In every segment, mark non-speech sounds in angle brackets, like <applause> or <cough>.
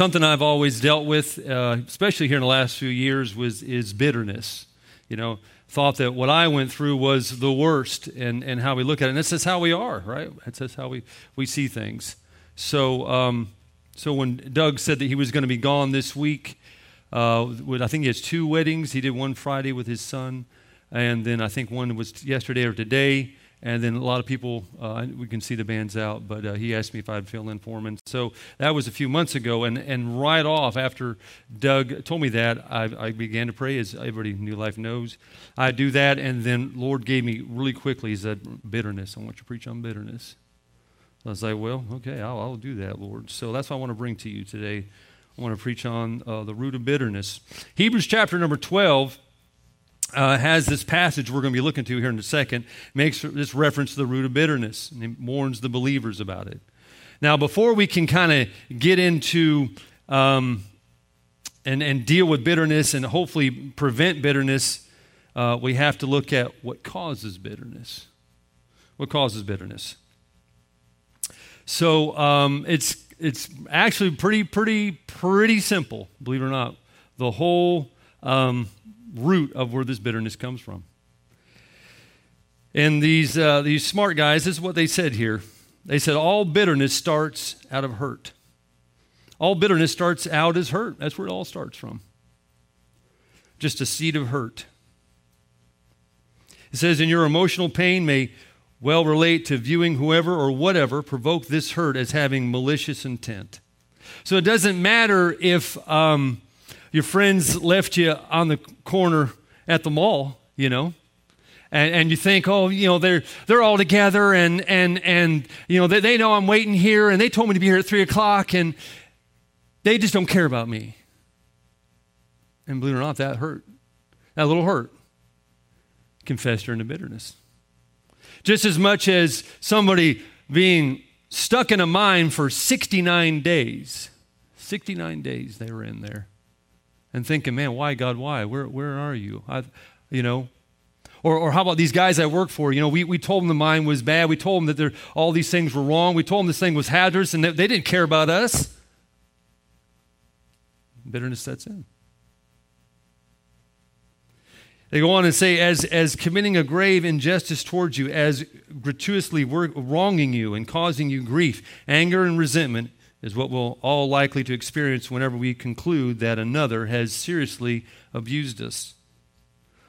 something I've always dealt with, uh, especially here in the last few years, was is bitterness. You know, thought that what I went through was the worst, and and how we look at it. And this is how we are, right? That's just how we we see things. So, um, so when Doug said that he was going to be gone this week, uh, with, I think he has two weddings. He did one Friday with his son, and then I think one was yesterday or today. And then a lot of people, uh, we can see the bands out, but uh, he asked me if I'd fill in for him. And so that was a few months ago. And, and right off, after Doug told me that, I, I began to pray, as everybody in New Life knows. I do that, and then Lord gave me really quickly, He said, bitterness. I want you to preach on bitterness. I was like, well, okay, I'll, I'll, do that, Lord. So that's what I want to bring to you today. I want to preach on uh, the root of bitterness. Hebrews chapter number 12 uh, has this passage we're going to be looking to here in a second, makes this reference to the root of bitterness, and he warns the believers about it. Now, before we can kind of get into um, and, and deal with bitterness and hopefully prevent bitterness, uh, we have to look at what causes bitterness. What causes bitterness? So um, it's it's actually pretty pretty pretty simple, believe it or not. The whole um, root of where this bitterness comes from. And these, uh, these smart guys, this is what they said here. They said, All bitterness starts out of hurt. All bitterness starts out as hurt. That's where it all starts from. Just a seed of hurt. It says, In your emotional pain may well relate to viewing whoever or whatever provoked this hurt as having malicious intent. So it doesn't matter if um, your friends left you on the corner at the mall, you know, and, and you think, oh, you know, they're, they're all together and, and, and you know, they, they know I'm waiting here and they told me to be here at 3 o'clock and they just don't care about me. And believe it or not, that hurt. That little hurt can fester into bitterness. Just as much as somebody being stuck in a mine for 69 days. 69 days they were in there and thinking, man, why, God, why? Where, where are you? I, you know, or, or how about these guys I work for? You know, we, we told them the mine was bad. We told them that all these things were wrong. We told them this thing was hazardous, and they, they didn't care about us. Bitterness sets in. They go on and say, as, as committing a grave injustice towards you, as gratuitously wronging you and causing you grief, anger, and resentment, is what we'll all likely to experience whenever we conclude that another has seriously abused us.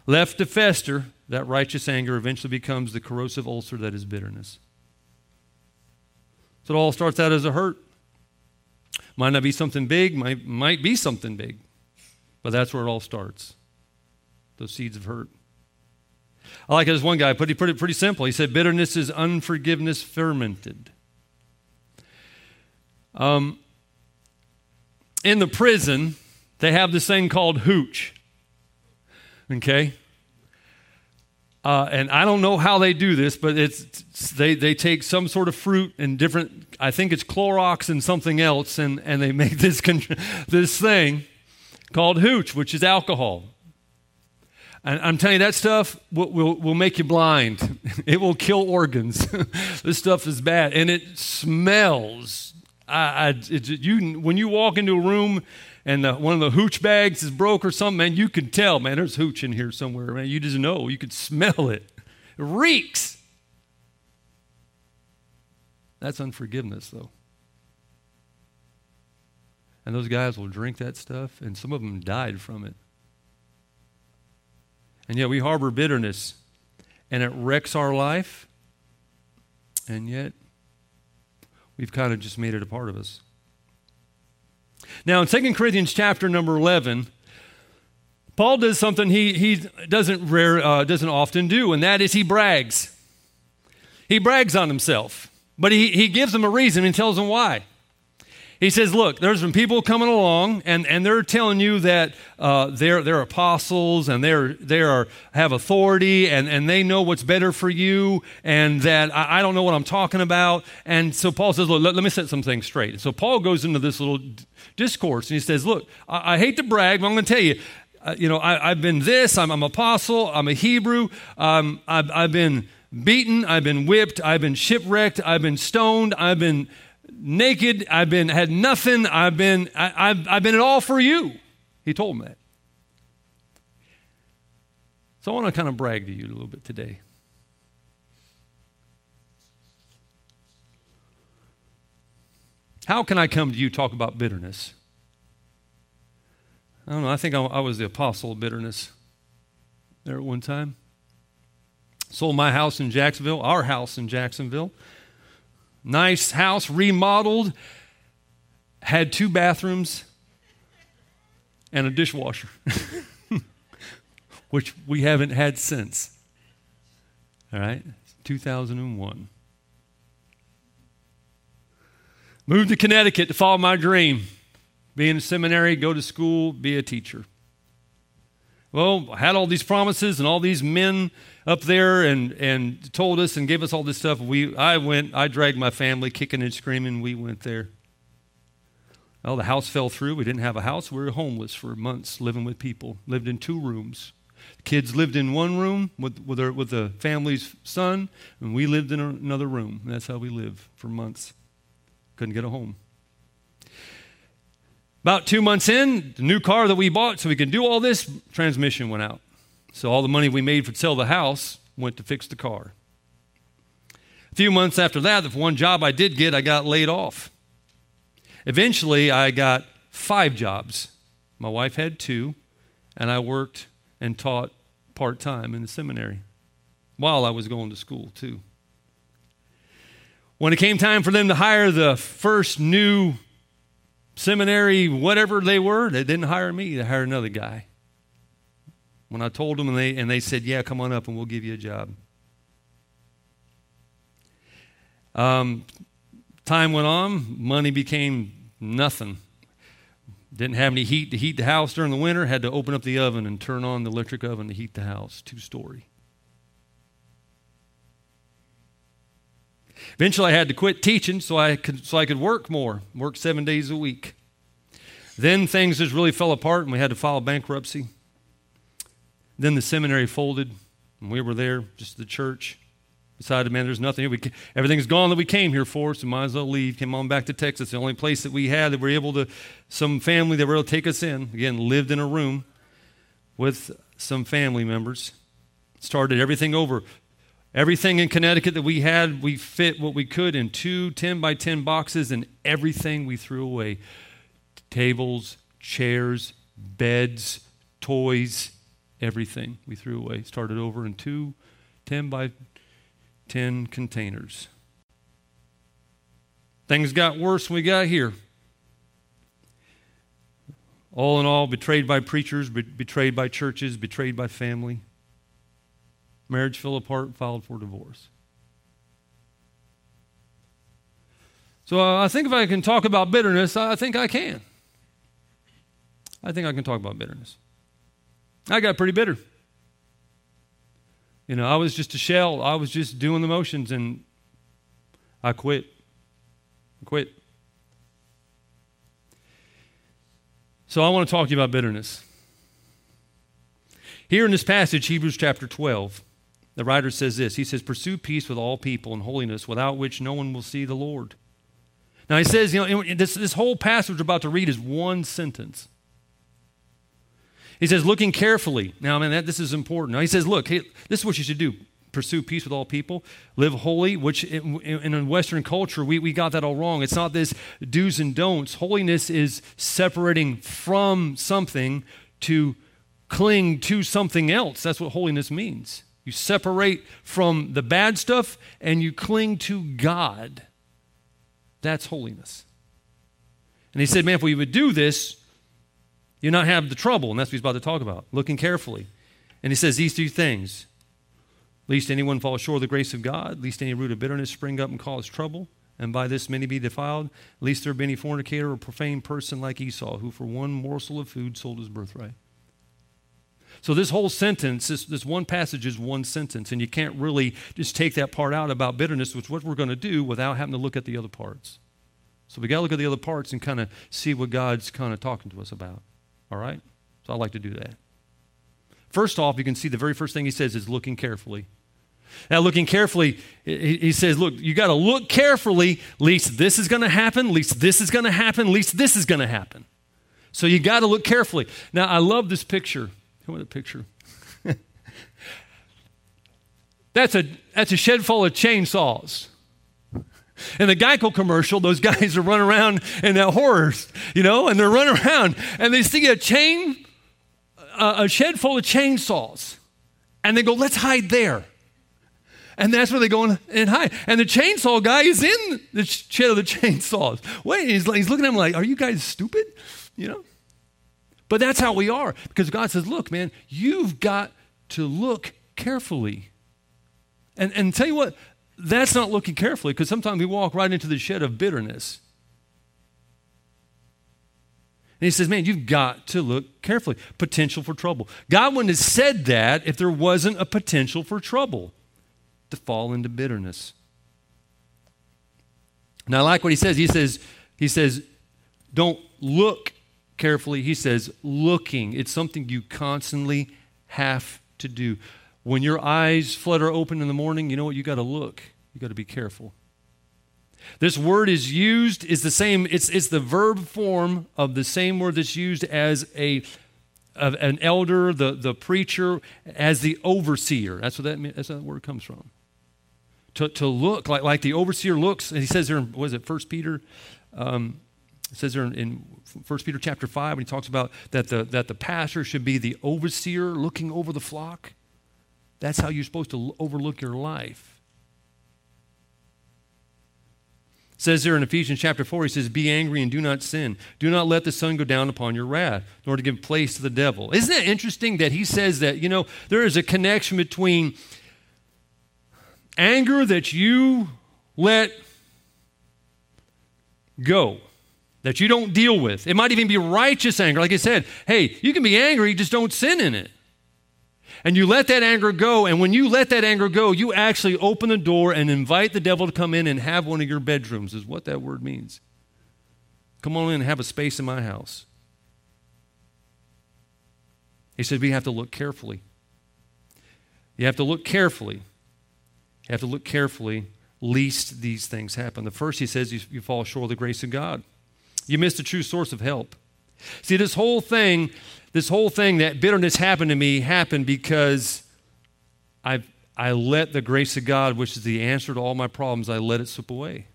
Left to fester, that righteous anger eventually becomes the corrosive ulcer that is bitterness. So it all starts out as a hurt. Might not be something big, might, might be something big, but that's where it all starts. Those seeds of hurt. I like it as one guy put, he put it pretty simple. He said, Bitterness is unforgiveness fermented. Um, in the prison, they have this thing called hooch. Okay? Uh, and I don't know how they do this, but it's, they, they take some sort of fruit and different, I think it's Clorox and something else, and, and they <laughs> make this, this thing called hooch, which is alcohol. And I'm telling you, that stuff will, will, will make you blind. <laughs> It will kill organs. <laughs> this stuff is bad. And it smells I, I you, when you walk into a room and the, one of the hooch bags is broke or something, man, you can tell, man, there's hooch in here somewhere, man. You just know. You could smell it. It reeks. That's unforgiveness, though. And those guys will drink that stuff, and some of them died from it. And yet we harbor bitterness, and it wrecks our life, and yet We've kind of just made it a part of us. Now, in 2 Corinthians chapter number 11, Paul does something he, he doesn't, rare, uh, doesn't often do, and that is he brags. He brags on himself, but he, he gives them a reason and tells them why. He says, Look, there's some people coming along, and, and they're telling you that uh, they're, they're apostles and they're, they are, have authority and, and they know what's better for you, and that I, I don't know what I'm talking about. And so Paul says, Look, let, let me set some things straight. So Paul goes into this little discourse and he says, Look, I, I hate to brag, but I'm going to tell you, uh, you know, I, have been this, I'm, I'm apostle, I'm a Hebrew, um, I've, I've been beaten, I've been whipped, I've been shipwrecked, I've been stoned, I've been naked. I've been had nothing. I've been I, have I've been it all for you. He told him that. So I want to kind of brag to you a little bit today. How can I come to you talk about bitterness? I don't know. I think I, I was the apostle of bitterness there at one time. Sold my house in Jacksonville, our house in Jacksonville. Nice house, remodeled, had two bathrooms and a dishwasher, <laughs> which we haven't had since. All right? 2001. Moved to Connecticut to follow my dream be in a seminary, go to school, be a teacher. Well, had all these promises and all these men up there and, and told us and gave us all this stuff. We, I went, I dragged my family kicking and screaming. We went there. Well, the house fell through. We didn't have a house. We were homeless for months, living with people. Lived in two rooms. Kids lived in one room with, with, our, with the family's son, and we lived in another room. That's how we lived for months. Couldn't get a home. About two months in, the new car that we bought so we could do all this, transmission went out. So all the money we made for sell the house went to fix the car. A few months after that, the one job I did get, I got laid off. Eventually, I got five jobs. My wife had two, and I worked and taught part time in the seminary while I was going to school, too. When it came time for them to hire the first new seminary, whatever they were, they didn't hire me. They hired another guy. When I told them, and they, and they said, Yeah, come on up and we'll give you a job. Um, time went on, money became nothing. Didn't have any heat to heat the house during the winter, had to open up the oven and turn on the electric oven to heat the house, two story. Eventually, I had to quit teaching so I could, so I could work more, work seven days a week. Then things just really fell apart and we had to file bankruptcy. Then the seminary folded and we were there, just the church. Decided, man, there's nothing here. We, everything's gone that we came here for, so might as well leave. Came on back to Texas. The only place that we had that we were able to, some family that were able to take us in. Again, lived in a room with some family members. Started everything over. Everything in Connecticut that we had, we fit what we could in two 10 by 10 boxes, and everything we threw away tables, chairs, beds, toys, everything we threw away. Started over in two 10 by 10 containers. Things got worse when we got here. All in all, betrayed by preachers, betrayed by churches, betrayed by family. Marriage fell apart, filed for divorce. So uh, I think if I can talk about bitterness, I think I can. I think I can talk about bitterness. I got pretty bitter. You know, I was just a shell. I was just doing the motions and I quit. I quit. So I want to talk to you about bitterness. Here in this passage, Hebrews chapter 12, the writer says this He says, Pursue peace with all people and holiness, without which no one will see the Lord. Now, he says, you know, this, this whole passage we're about to read is one sentence. He says, looking carefully. Now, I mean, that, this is important. Now, he says, look, hey, this is what you should do pursue peace with all people, live holy, which in, in, in, Western culture, we, we got that all wrong. It's not this do's and don'ts. Holiness is separating from something to cling to something else. That's what holiness means. You separate from the bad stuff and you cling to God. That's holiness. And he said, man, if we would do this, you'd not have the trouble. And that's what he's about to talk about, looking carefully. And he says these two things Least anyone fall short of the grace of God, least any root of bitterness spring up and cause trouble, and by this many be defiled, least there be any fornicator or profane person like Esau, who for one morsel of food sold his birthright. So, this whole sentence, this, this one passage is one sentence, and you can't really just take that part out about bitterness, which is what we're going to do without having to look at the other parts. So, we got to look at the other parts and kind of see what God's kind of talking to us about. All right? So, I like to do that. First off, you can see the very first thing he says is looking carefully. Now, looking carefully, he says, look, you got to look carefully, least this is going to happen, least this is going to happen, least this is going to happen. So you got to look carefully. Now, I love this picture. Come on, a picture. <laughs> that's, a, that's a shed full of chainsaws. In the Geico commercial, those guys are running around in that horse, you know, and they're running around and they see a chain, a shed full of chainsaws. And they go, let's hide there. And that's where they go and hide. And the chainsaw guy is in the shed of the <laughs> chainsaws. Wait, he's, he's looking at him like, are you guys stupid? You know? But that's how we are. Because God says, look, man, you've got to look carefully. And, and tell you what, that's not looking carefully because sometimes we walk right into the shed of bitterness. And he says, Man, you've got to look carefully. Potential for trouble. God wouldn't have said that if there wasn't a potential for trouble to fall into bitterness. Now, I like what he says. He says, he says, don't look carefully. He says, looking. It's something you constantly have to do. When your eyes flutter open in the morning, you know what? You got to look. You got to be careful. This word is used, is the same, it's, it's the verb form of the same word that's used as a of an elder, the, the preacher, as the overseer. That's what that, means, that's what that word comes from. To, to look like, like the overseer looks, and he says there was it First Peter? Um, it says there in, in 1 Peter chapter 5, when he talks about that the, that the pastor should be the overseer looking over the flock. That's how you're supposed to overlook your life. It says there in Ephesians chapter 4, he says, Be angry and do not sin. Do not let the sun go down upon your wrath, nor to give place to the devil. Isn't it interesting that he says that, you know, there is a connection between anger that you let go, that you don't deal with. It might even be righteous anger. Like I said, hey, you can be angry, just don't sin in it and you let that anger go. And when you let that anger go, you actually open the door and invite the devil to come in and have one of your bedrooms, is what that word means. Come on in and have a space in my house. He said, We have to look carefully. You have to look carefully. You have to look carefully, lest these things happen. The first, he says, you, you fall short of the grace of God. You missed a true source of help. See, this whole thing this whole thing that bitterness happened to me happened because I I let the grace of God, which is the answer to all my problems, I let it slip away.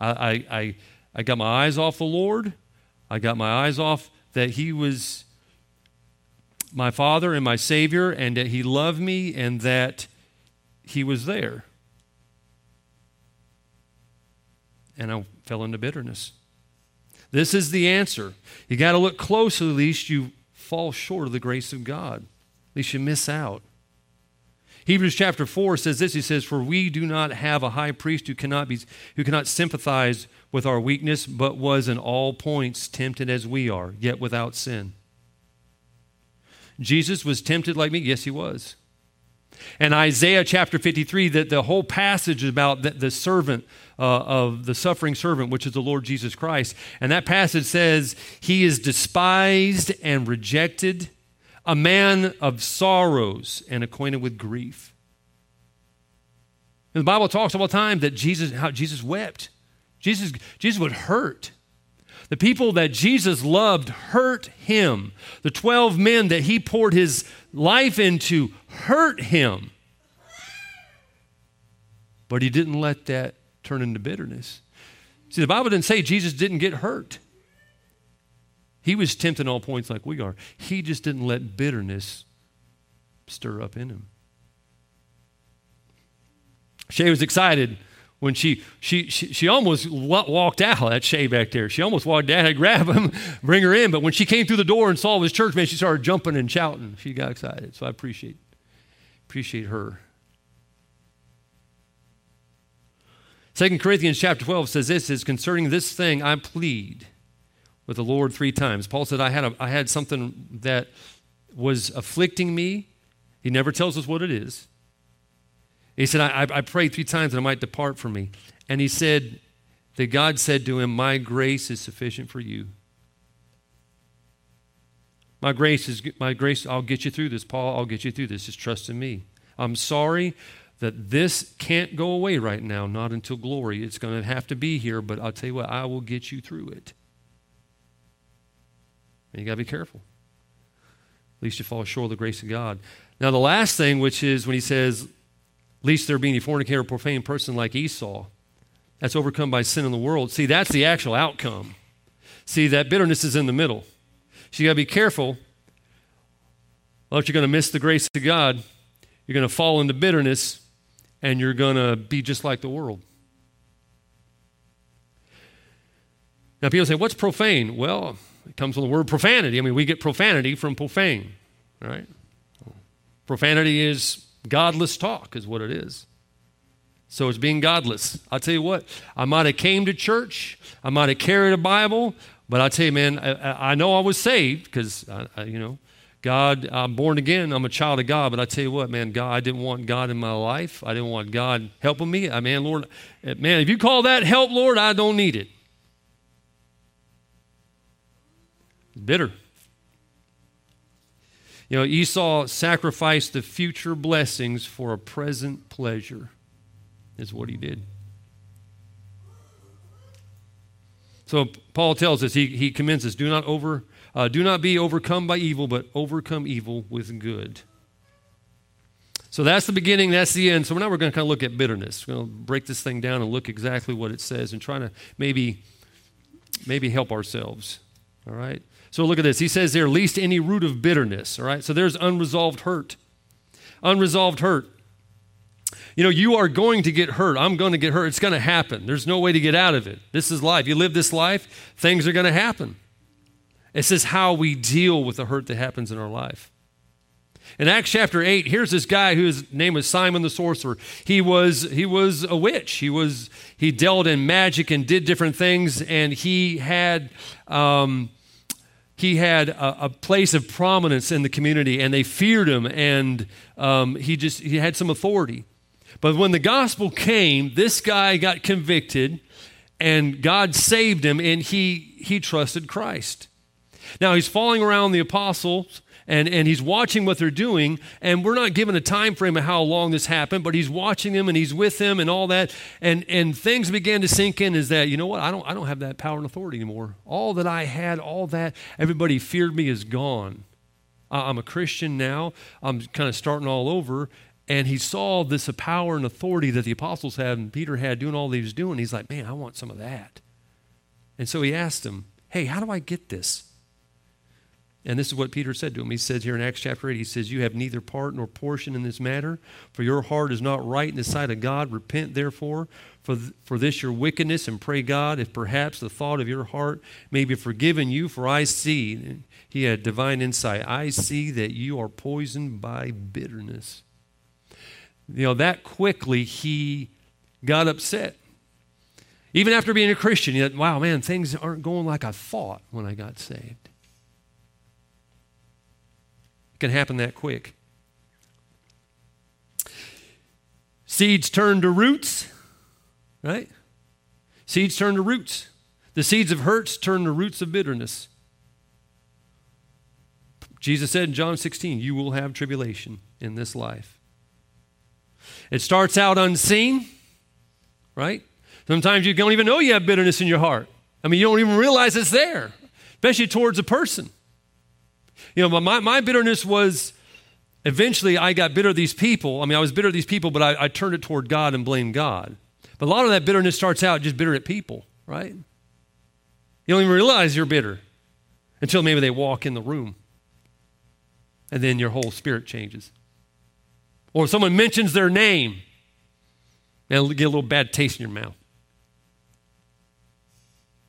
I, I, I, I got my eyes off the Lord. I got my eyes off that He was my Father and my Savior, and that He loved me, and that He was there. And I fell into bitterness. This is the answer. You got to look closely, least you fall short of the grace of God. At least you miss out. Hebrews chapter 4 says this He says, For we do not have a high priest who cannot, be, who cannot sympathize with our weakness, but was in all points tempted as we are, yet without sin. Jesus was tempted like me? Yes, he was. And Isaiah chapter 53, that the whole passage about the, the servant uh, of the suffering servant, which is the Lord Jesus Christ. And that passage says, He is despised and rejected, a man of sorrows and acquainted with grief. And the Bible talks all the time that Jesus, how Jesus wept. Jesus, Jesus would hurt. The people that Jesus loved hurt him. The 12 men that he poured his life into hurt him. But he didn't let that turn into bitterness. See, the Bible didn't say Jesus didn't get hurt. He was tempted all points like we are. He just didn't let bitterness stir up in him. Shay was excited when she, she, she, she almost walked out, that Shay back there. She almost walked out, I'd grab him, bring her in. But when she came through the door and saw his church, man, she started jumping and shouting. She got excited. So I appreciate, appreciate her. Second Corinthians chapter 12 says this is concerning this thing I plead with the Lord three times. Paul said, I had, a, I had something that was afflicting me. He never tells us what it is. He said, I, I prayed three times that it might depart from me. And he said that God said to him, My grace is sufficient for you. My grace is my grace, I'll get you through this, Paul. I'll get you through this. Just trust in me. I'm sorry that this can't go away right now, not until glory. It's going to have to be here, but I'll tell you what, I will get you through it. And you got to be careful. At least you fall short of the grace of God. Now, the last thing, which is when he says, least there be any fornicator or profane person like Esau, that's overcome by sin in the world. See, that's the actual outcome. See, that bitterness is in the middle. So you got to be careful. Or you're going to miss the grace of God. You're going to fall into bitterness and you're going to be just like the world. Now, people say, What's profane? Well, it comes from the word profanity. I mean, we get profanity from profane, right? Profanity is godless talk, is what it is. So it's being godless. I'll tell you what, I might have came to church, I might have carried a Bible, but I'll tell you, man, I, I know I was saved because, you know, God, I'm born again. I'm a child of God. But I tell you what, man, God, I didn't want God in my life. I didn't want God helping me. I mean, Lord, eh, man, if you call that help, Lord, I don't need it. Bitter. You know, Esau sacrificed the future blessings for a present pleasure, is what he did. So Paul tells us, he, he commends us, do not over uh, do not be overcome by evil, but overcome evil with good. So that's the beginning, that's the end. So now we're going to kind of look at bitterness. We're going to break this thing down and look exactly what it says and try to maybe maybe help ourselves. All right? So look at this. He says there, least any root of bitterness. All right? So there's unresolved hurt. Unresolved hurt. You know, you are going to get hurt. I'm going to get hurt. It's going to happen. There's no way to get out of it. This is life. You live this life, things are going to happen. It says how we deal with the hurt that happens in our life. In Acts chapter 8, here's this guy whose name was Simon the sorcerer. He was, he was a witch. He, was, he dealt in magic and did different things, and he had, um, he had a, a, place of prominence in the community, and they feared him, and um, he just he had some authority. But when the gospel came, this guy got convicted, and God saved him, and he, he trusted Christ. Now he's following around the apostles and, and he's watching what they're doing, and we're not given a time frame of how long this happened, but he's watching them and he's with them and all that. And and things began to sink in is that, you know what, I don't I don't have that power and authority anymore. All that I had, all that everybody feared me is gone. I'm a Christian now. I'm kind of starting all over. And he saw this power and authority that the apostles had and Peter had doing all he was doing. He's like, man, I want some of that. And so he asked him, hey, how do I get this? And this is what Peter said to him. He says here in Acts chapter 8, he says, You have neither part nor portion in this matter, for your heart is not right in the sight of God. Repent, therefore, for, th- for this your wickedness, and pray God, if perhaps the thought of your heart may be forgiven you. For I see, he had divine insight, I see that you are poisoned by bitterness. You know, that quickly he got upset. Even after being a Christian, he said, Wow, man, things aren't going like I thought when I got saved. It can happen that quick. Seeds turn to roots, right? Seeds turn to roots. The seeds of hurts turn to roots of bitterness. Jesus said in John 16, You will have tribulation in this life. It starts out unseen, right? Sometimes you don't even know you have bitterness in your heart. I mean, you don't even realize it's there, especially towards a person. You know, my, my bitterness was eventually I got bitter these people. I mean, I was bitter these people, but I, I turned it toward God and blamed God. But a lot of that bitterness starts out just bitter at people, right? You don't even realize you're bitter until maybe they walk in the room. And then your whole spirit changes. Or someone mentions their name and you get a little bad taste in your mouth.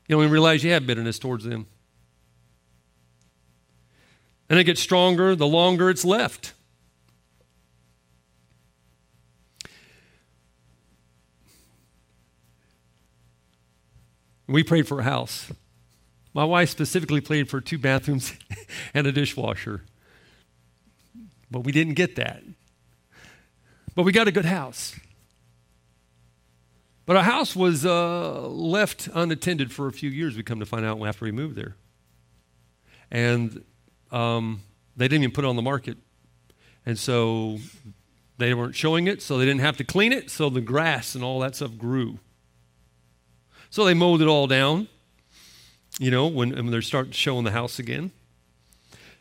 You don't even realize you have bitterness towards them. And it gets stronger the longer it's left. We prayed for a house. My wife specifically prayed for two bathrooms <laughs> and a dishwasher. But we didn't get that. But we got a good house. But our house was uh, left unattended for a few years, we come to find out after we moved there. And um, they didn't even put it on the market. And so They weren't showing it, so they didn't have to clean it, so the grass and all that stuff grew. So they mowed it all down, you know, when, when they're starting showing the house again.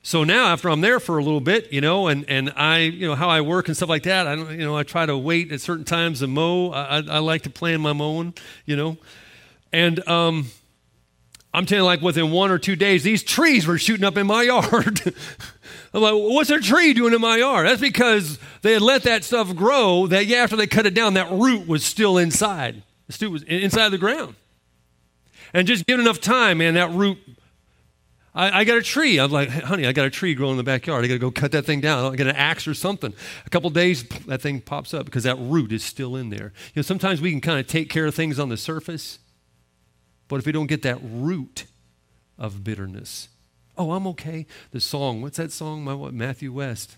So now, after I'm there for a little bit, you know, and, and I, you know, how I work and stuff like that, I don't, you know, I try to wait at certain times to mow. I, I, I like to plan my mowing, you know. And um, I'm telling you, like within one or two days, these trees were shooting up in my <laughs> yard. I'm like, what's a tree doing in my yard? That's because they had let that stuff grow, that yeah, after they cut it down, that root was still inside. The still was inside the ground. And just give enough time, man, that root I, I, got a tree. I'm like, honey, I got a tree growing in the backyard. I got to go cut that thing down. I got an axe or something. A couple days, that thing pops up because that root is still in there. You know, sometimes we can kind of take care of things on the surface, but if we don't get that root of bitterness, oh, I'm okay. The song, what's that song? My what? Matthew West.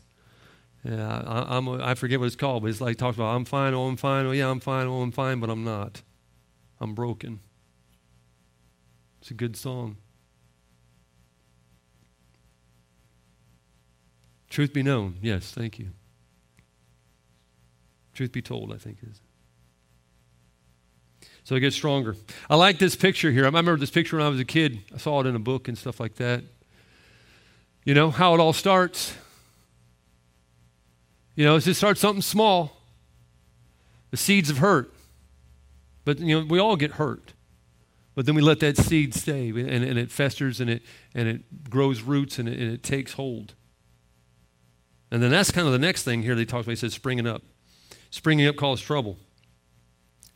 Yeah, I, I'm. I forget what it's called, but it's like talks about I'm fine. Oh, I'm fine. Oh, yeah, I'm fine. Oh, I'm fine, but I'm not. I'm broken. It's a good song. Truth be known. Yes, thank you. Truth be told, I think is. So it gets stronger. I like this picture here. I remember this picture when I was a kid. I saw it in a book and stuff like that. You know, how it all starts. You know, it just starts something small. The seeds of hurt. But, you know, we all get hurt. But then we let that seed stay and, and it festers and it, and it grows roots and it, and it takes hold. And then that's kind of the next thing here they talk about. He says springing up. Springing up causes trouble.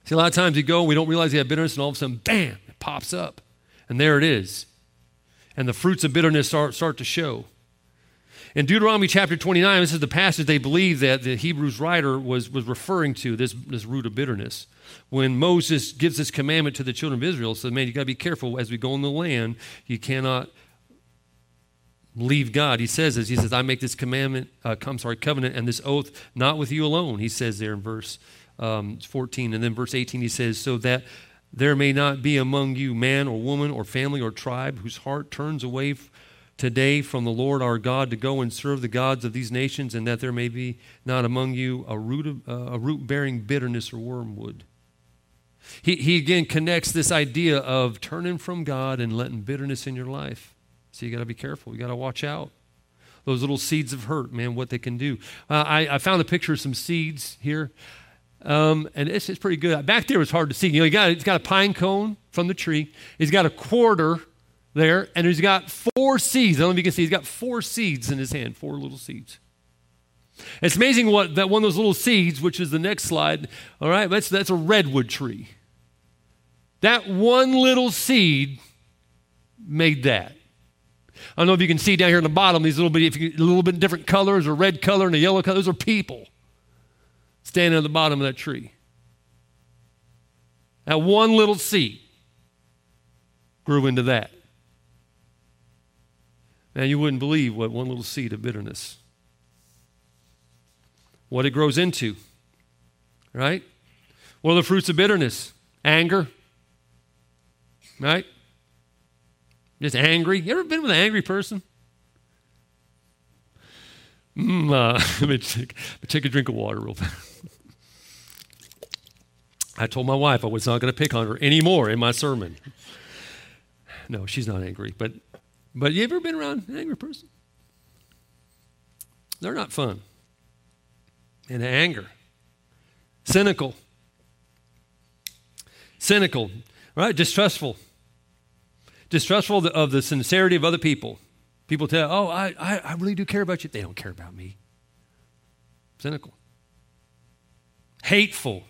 See, a lot of times you go, we don't realize you have bitterness, and all of a sudden, bam, it pops up. And there it is. And the fruits of bitterness start, start to show. In Deuteronomy chapter 29, this is the passage they believe that the Hebrews writer was, was referring to, this, this root of bitterness. When Moses gives this commandment to the children of Israel, says, man, you got to be careful as we go in the land. You cannot leave God. He says this. He says, I make this commandment, uh, I'm sorry, covenant and this oath not with you alone, he says there in verse um, 14. And then verse 18, he says, so that there may not be among you man or woman or family or tribe whose heart turns away today from the Lord our God to go and serve the gods of these nations, and that there may be not among you a root, of, uh, a root bearing bitterness or wormwood. He, he again connects this idea of turning from God and letting bitterness in your life. So you got to be careful. You got to watch out. Those little seeds of hurt, man, what they can do. Uh, I, I, found a picture of some seeds here, um, and it's, it's pretty good. Back there was hard to see. You know, he got, he's got a pine cone from the tree. He's got a quarter there, and he's got four seeds. I don't know if you can see. He's got four seeds in his hand, four little seeds. It's amazing what that one of those little seeds, which is the next slide. All right, that's that's a redwood tree. That one little seed made that. I don't know if you can see down here in the bottom these little bit, if you, a little bit different colors, a red color and a yellow color. Those are people standing at the bottom of that tree. That one little seed grew into that. Now you wouldn't believe what one little seed of bitterness, what it grows into, right? What are the fruits of bitterness? Anger, right? Just angry. You ever been with an angry person? Mm, uh, <laughs> let, me take, let me take a drink of water real fast. I told my wife I was not going to pick on her anymore in my sermon. No, she's not angry. But, but you ever been around an angry person? They're not fun. And anger. Cynical. Cynical, right? Distrustful distrustful of the sincerity of other people. People tell, oh, I, I, I really do care about you. They don't care about me. Cynical. Hateful.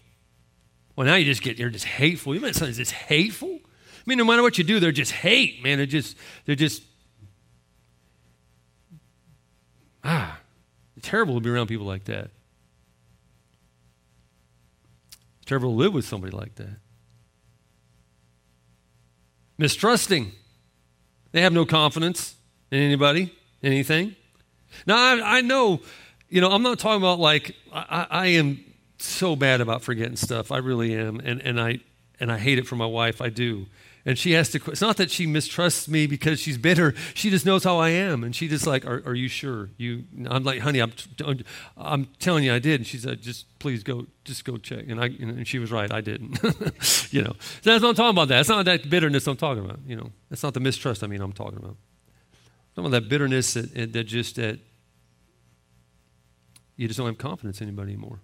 Well, now you just get, you're just hateful. You mean something's just hateful? I mean, no matter what you do, they're just hate, man. They're just, they're just, ah, terrible to be around people like that. It's terrible to live with somebody like that mistrusting. They have no confidence in anybody, anything. Now, I, I know, you know, I'm not talking about like, I, I am so bad about forgetting stuff. I really am. And, and, I, and I hate it for my wife. I do. And she has to, it's not that she mistrusts me because she's bitter. She just knows how I am. And she just like, are, are you sure? You, I'm like, honey, I'm, I'm telling you I did. And she said, just please go, just go check. And I, and she was right. I didn't, <laughs> you know. So that's I'm talking about that. It's not that bitterness I'm talking about, you know. That's not the mistrust I mean I'm talking about. Some of that bitterness that, that just, that you just don't have confidence in anybody anymore.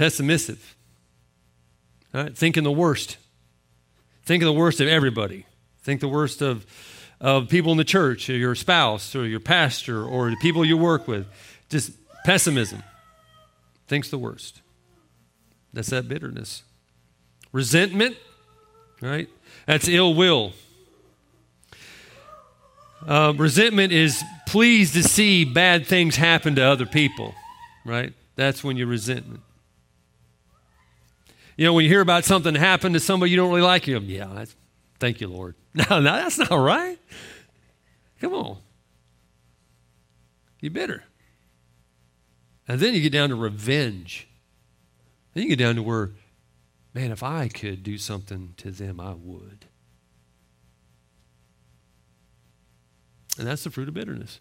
Pessimistic. Right? Thinking the worst. Thinking the worst of everybody. Think the worst of, of people in the church, or your spouse, or your pastor, or the people you work with. Just pessimism. Thinks the worst. That's that bitterness. Resentment, right? That's ill will. Uh, resentment is pleased to see bad things happen to other people, right? That's when you're resentment. You know, when you hear about something happen to somebody you don't really like, you go, yeah, thank you, Lord. <laughs> No, no, that's not right. Come on. You're bitter. And then you get down to revenge. Then you get down to where, man, if I could do something to them, I would. And that's the fruit of bitterness.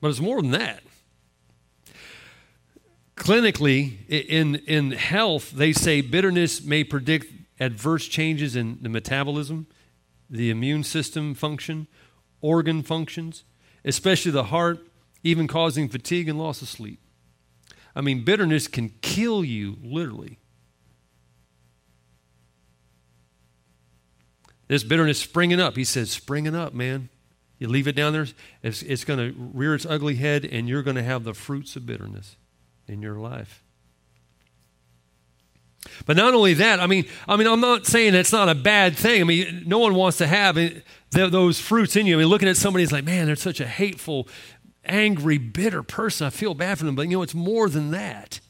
But it's more than that clinically, in, in health, they say bitterness may predict adverse changes in the metabolism, the immune system function, organ functions, especially the heart, even causing fatigue and loss of sleep. I mean, bitterness can kill you, literally. This bitterness springing up, he says, springing up, man. You leave it down there, it's, it's going to rear its ugly head, and you're going to have the fruits of bitterness in your life. But not only that, I mean, I mean, I'm not saying it's not a bad thing. I mean, no one wants to have it, those fruits in you. I mean, looking at somebody is like, man, they're such a hateful, angry, bitter person. I feel bad for them. But you know, it's more than that.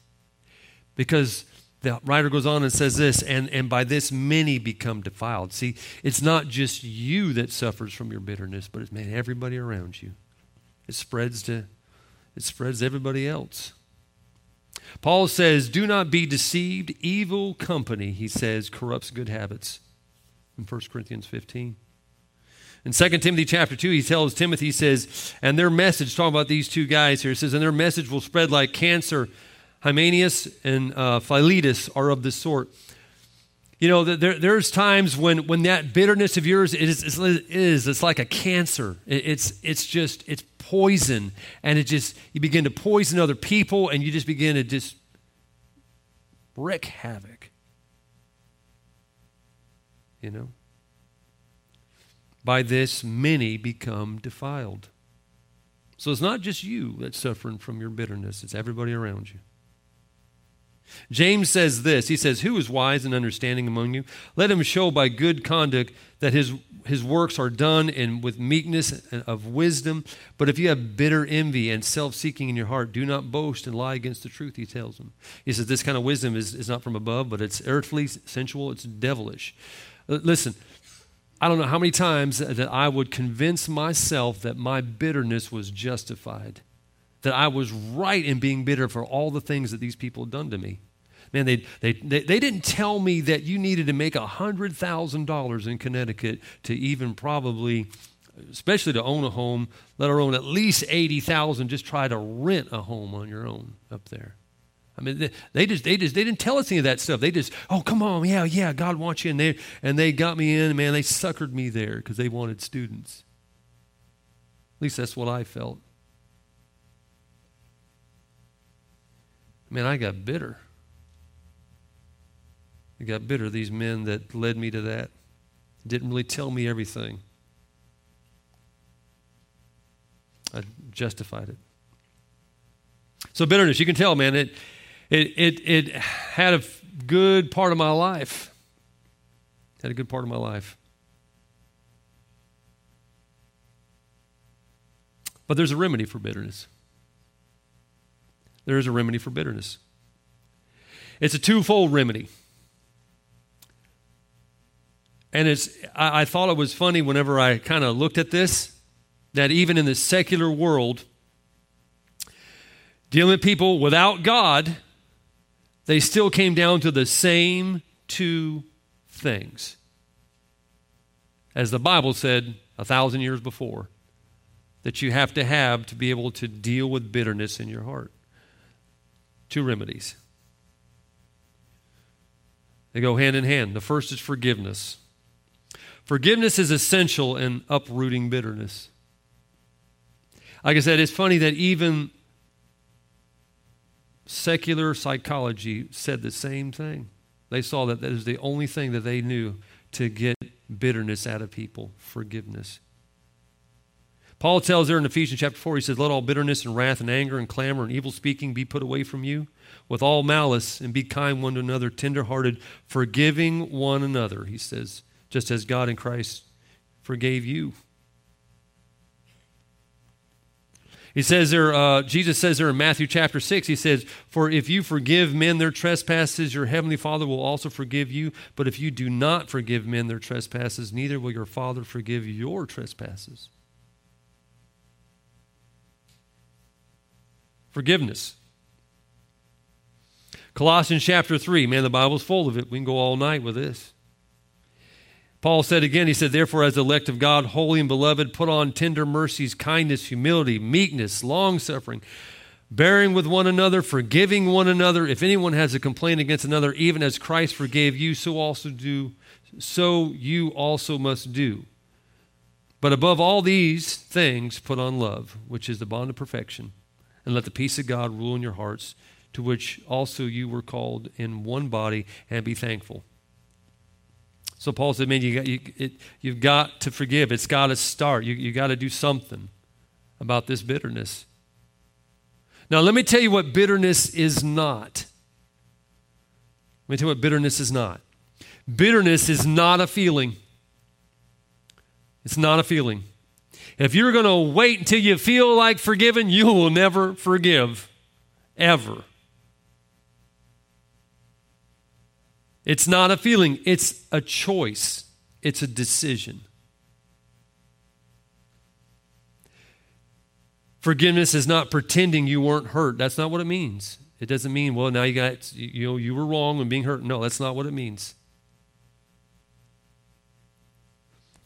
Because the writer goes on and says this, and, and by this many become defiled. See, it's not just you that suffers from your bitterness, but it's man, everybody around you. It spreads to it spreads to everybody else. Paul says, Do not be deceived. Evil company, he says, corrupts good habits in 1 Corinthians 15. In 2 Timothy chapter 2, he tells Timothy, he says, and their message, talking about these two guys here, he says, and their message will spread like cancer. Hymenaeus and uh, Philetus are of this sort. You know, there, there's times when, when that bitterness of yours is, is, is it's like a cancer. it's, it's just, it's poison. And it just, you begin to poison other people and you just begin to just wreak havoc. You know? By this, many become defiled. So it's not just you that's suffering from your bitterness, it's everybody around you. James says this He says, Who is wise and understanding among you? Let him show by good conduct that his, his works are done in, with meekness of wisdom. But if you have bitter envy and self seeking in your heart, do not boast and lie against the truth, he tells them. He says, This kind of wisdom is, is not from above, but it's earthly, sensual, it's devilish. Uh, listen, I don't know how many times that I would convince myself that my bitterness was justified that I was right in being bitter for all the things that these people had done to me. Man, they, they, they, they didn't tell me that you needed to make $100,000 in Connecticut to even probably, especially to own a home, let alone at least 80000 just try to rent a home on your own up there. I mean, they, they, just they just they didn't tell us any of that stuff. They just, oh, come on, yeah, yeah, God wants you, and they and they got me in. Man, they suckered me there because they wanted students. At least that's what I felt. Man, I got bitter. I got bitter, these men that led me to that. Didn't really tell me everything. I justified it. So bitterness, you can tell, man, it it it it had a good part of my life. Had a good part of my life. But there's a remedy for bitterness there is a remedy for bitterness. It's a twofold remedy. And it's, I, I thought it was funny whenever I kind of looked at this that even in the secular world, dealing with people without God, they still came down to the same two things. As the Bible said a thousand years before, that you have to have to be able to deal with bitterness in your heart. Two remedies. They go hand in hand. The first is forgiveness. Forgiveness is essential in uprooting bitterness. Like I said, it's funny that even secular psychology said the same thing. They saw that that is the only thing that they knew to get bitterness out of people forgiveness. Paul tells there in Ephesians chapter 4, he says, Let all bitterness and wrath and anger and clamor and evil speaking be put away from you with all malice and be kind one to another, tenderhearted, forgiving one another. He says, just as God in Christ forgave you. He says there, uh, Jesus says there in Matthew chapter 6, he says, For if you forgive men their trespasses, your heavenly Father will also forgive you. But if you do not forgive men their trespasses, neither will your Father forgive your trespasses. Forgiveness. Colossians chapter 3, man, the Bible's full of it. We can go all night with this. Paul said again, he said, Therefore, as elect of God, holy and beloved, put on tender mercies, kindness, humility, meekness, long suffering, bearing with one another, forgiving one another. If anyone has a complaint against another, even as Christ forgave you, so also do, so you also must do. But above all these things, put on love, which is the bond of perfection, and let the peace of God rule in your hearts, to which also you were called in one body, and be thankful. So Paul said, man, you got, you, it, you've got to forgive. It's got to start. You, you got to do something about this bitterness. Now, let me tell you what bitterness is not. Let me tell you what bitterness is not. Bitterness is not a feeling. It's not a feeling. If you're going to wait until you feel like forgiving, you will never forgive, ever. It's not a feeling, it's a choice, it's a decision. Forgiveness is not pretending you weren't hurt. That's not what it means. It doesn't mean, well, now you got, you know, you were wrong and being hurt. No, that's not what it means.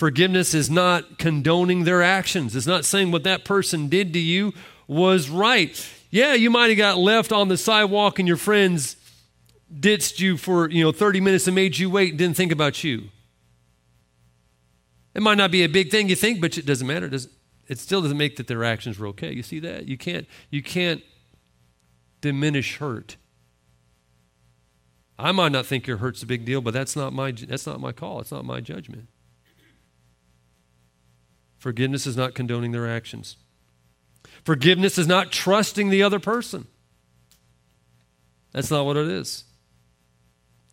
Forgiveness is not condoning their actions. It's not saying what that person did to you was right. Yeah, you might have got left on the sidewalk and your friends ditched you for, you know, 30 minutes and made you wait and didn't think about you. It might not be a big thing you think, but it doesn't matter. It, doesn't, it still doesn't make that their actions were okay. You see that? You can't, you can't diminish hurt. I might not think your hurt's a big deal, but that's not my, that's not my call. It's not my judgment. Forgiveness is not condoning their actions. Forgiveness is not trusting the other person. That's not what it is.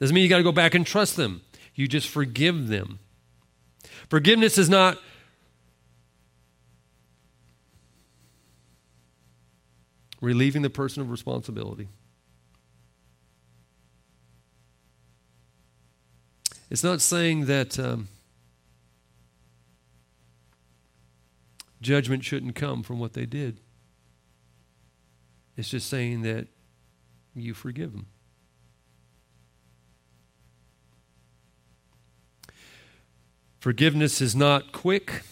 Doesn't mean you got to go back and trust them. You just forgive them. Forgiveness is not relieving the person of responsibility. It's not saying that um, judgment shouldn't come from what they did. It's just saying that you forgive them. Forgiveness is not quick.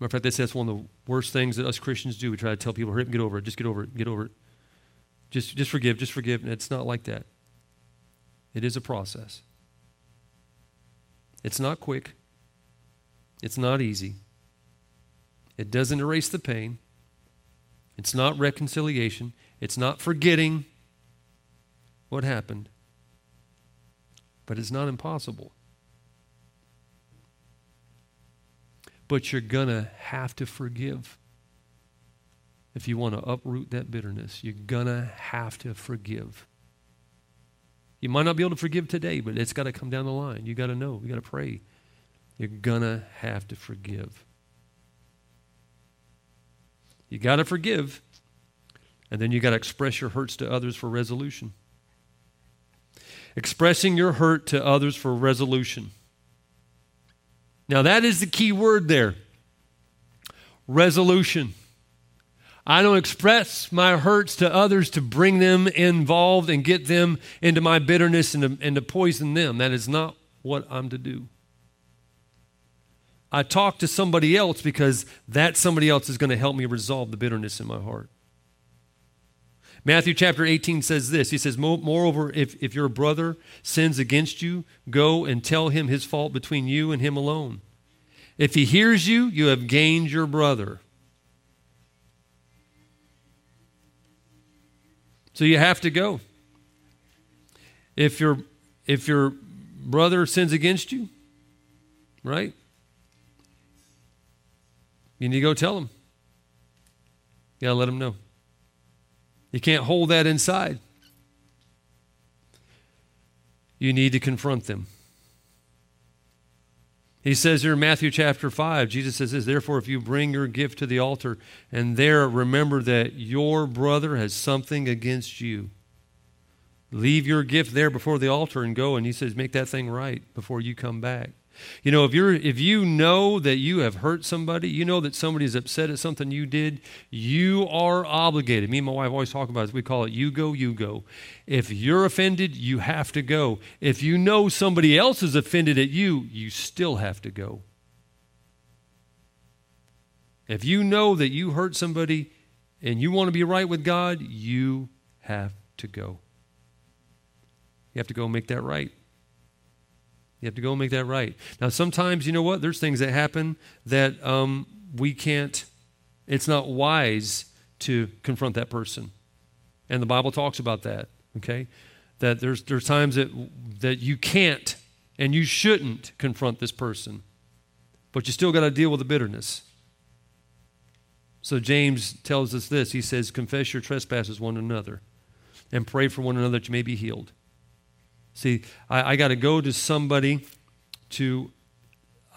Matter of fact, they say that's one of the worst things that us Christians do. We try to tell people, hurry up and get over it. Just get over it. Get over it. Just, just forgive. Just forgive. And it's not like that. It is a process. It's not quick. It's not easy. It doesn't erase the pain. It's not reconciliation. It's not forgetting what happened. But it's not impossible. But you're going to have to forgive. If you want to uproot that bitterness, you're going to have to forgive. You might not be able to forgive today, but it's got to come down the line. You got to know. You got to pray. You're going to have to forgive. You got to forgive, and then you got to express your hurts to others for resolution. Expressing your hurt to others for resolution. Now, that is the key word there resolution. I don't express my hurts to others to bring them involved and get them into my bitterness and to, and to poison them. That is not what I'm to do. I talk to somebody else because that somebody else is going to help me resolve the bitterness in my heart. Matthew chapter 18 says this He says, Moreover, if, if your brother sins against you, go and tell him his fault between you and him alone. If he hears you, you have gained your brother. So you have to go. If your if your brother sins against you, right? You need to go tell them. You gotta let them know. You can't hold that inside. You need to confront them. He says here in Matthew chapter 5, Jesus says this Therefore, if you bring your gift to the altar and there remember that your brother has something against you, leave your gift there before the altar and go. And he says, Make that thing right before you come back. You know, if you're if you know that you have hurt somebody, you know that somebody is upset at something you did, you are obligated. Me and my wife always talk about this. We call it you go, you go. If you're offended, you have to go. If you know somebody else is offended at you, you still have to go. If you know that you hurt somebody and you want to be right with God, you have to go. You have to go make that right. You have to go and make that right. Now, sometimes, you know what? There's things that happen that um, we can't, it's not wise to confront that person. And the Bible talks about that, okay? That there's, there's times that, that you can't and you shouldn't confront this person, but you still got to deal with the bitterness. So James tells us this. He says, Confess your trespasses one another and pray for one another that you may be healed. See, I, I got to go to somebody, to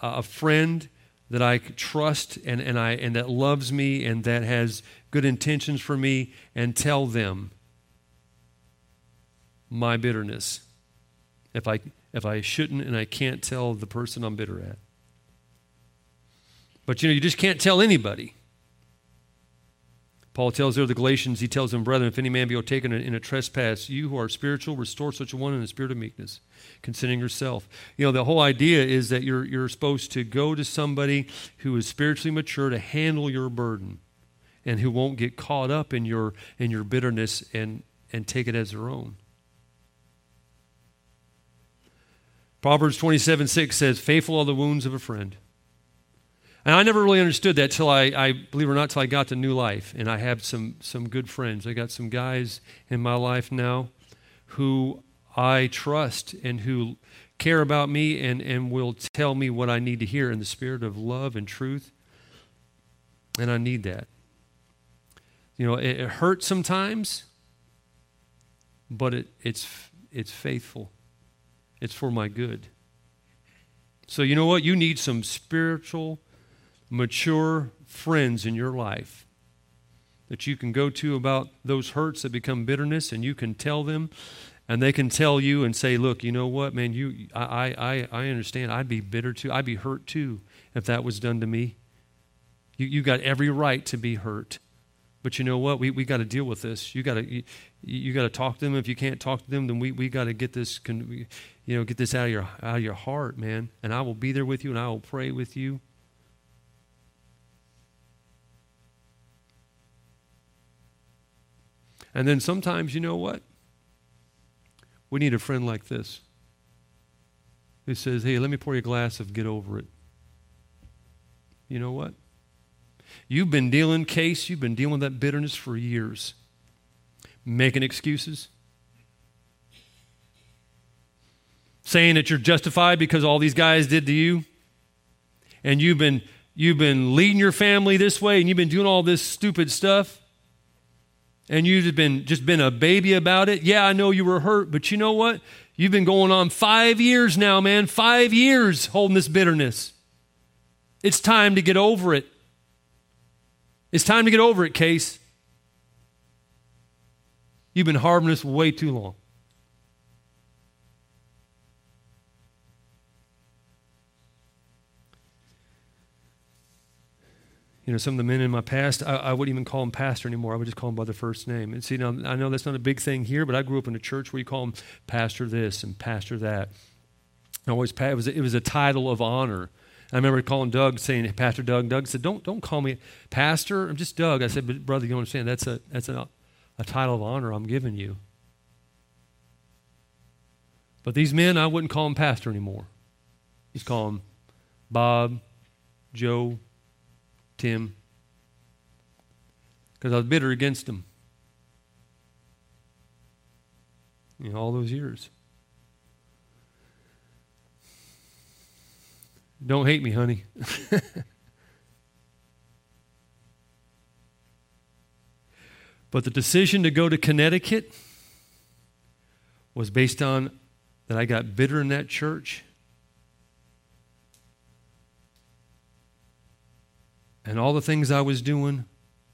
a friend that I trust and, and, I, and that loves me and that has good intentions for me and tell them my bitterness. If I, if I shouldn't and I can't tell the person I'm bitter at. But you know, you just can't tell anybody. Paul tells there the Galatians, he tells them, Brethren, if any man be overtaken in a trespass, you who are spiritual, restore such a one in the spirit of meekness, considering yourself. You know, the whole idea is that you're, you're supposed to go to somebody who is spiritually mature to handle your burden and who won't get caught up in your, in your bitterness and, and take it as their own. Proverbs 27 6 says, Faithful are the wounds of a friend and I never really understood that till I, I, believe it or not, till I got to New Life. And I have some, some good friends. I got some guys in my life now who I trust and who care about me and, and will tell me what I need to hear in the spirit of love and truth. And I need that. You know, it, it hurts sometimes, but it, it's, it's faithful. It's for my good. So, you know what? You need some spiritual mature friends in your life that you can go to about those hurts that become bitterness and you can tell them and they can tell you and say look you know what man you i i i understand. I'd be bitter too. I'd be hurt too if that was done to me. You you got every right to be hurt. But you know what? We, we got to deal with this. You got to you, you got to talk to them. If you can't talk to them then we, we got to get this can you know get this out of your out of your heart man. And i will be there with you and i will pray with you And then sometimes, you know what? We need a friend like this who says, hey, let me pour you a glass of get over it. You know what? You've been dealing, Case, you've been dealing with that bitterness for years. Making excuses. Saying that you're justified because all these guys did to you. And you've been you've been leading your family this way and you've been doing all this stupid stuff and you've been just been a baby about it. Yeah, I know you were hurt, but you know what? You've been going on five years now, man. Five years holding this bitterness. It's time to get over it. It's time to get over it, Case. You've been harboring this way too long. You know, some of the men in my past, I, I, wouldn't even call them pastor anymore. I would just call them by their first name. And see, now I know that's not a big thing here, but I grew up in a church where you call them pastor this and pastor that. I always, it was, a, it was a title of honor. I remember calling Doug, saying, Pastor Doug. Doug said, don't, don't call me pastor. I'm just Doug. I said, but brother, you understand, that's a, that's a, a title of honor I'm giving you. But these men, I wouldn't call them pastor anymore. Just call them Bob, Joe, Tim, because I was bitter against him. You know, all those years. Don't hate me, honey. <laughs> but the decision to go to Connecticut was based on that I got bitter in that church and all the things I was doing,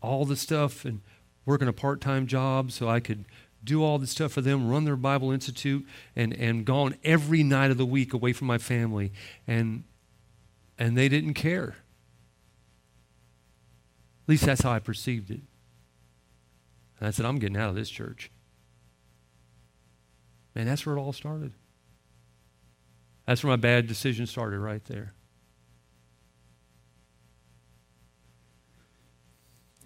all the stuff, and working a part time job so I could do all the stuff for them, run their Bible Institute, and, and gone every night of the week away from my family. And, and they didn't care. At least that's how I perceived it. And I said, I'm getting out of this church. Man, that's where it all started. That's where my bad decision started, right there.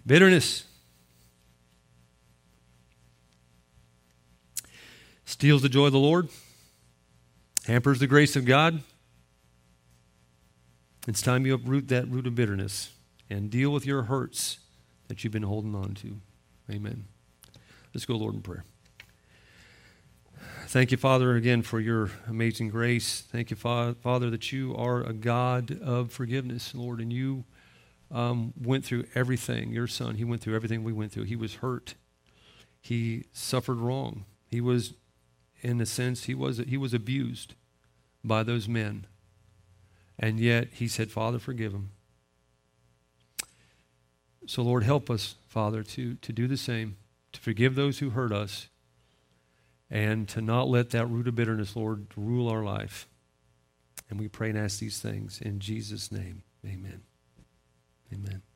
Bitterness steals the joy of the Lord, hampers the grace of God. It's time you uproot that root of bitterness and deal with your hurts that you've been holding on to. Amen. Let's go, Lord, in prayer. Thank you, Father, again for your amazing grace. Thank you, Father, that you are a God of forgiveness, Lord, and you um, went through everything. Your son, he went through everything we went through. He was hurt. He suffered wrong. He was, in a sense, he was, he was abused by those men. And yet he said, Father, forgive him. So, Lord, help us, Father, to, to do the same, to forgive those who hurt us, and to not let that root of bitterness, Lord, rule our life. And we pray and ask these things in Jesus' name. Amen. Amen.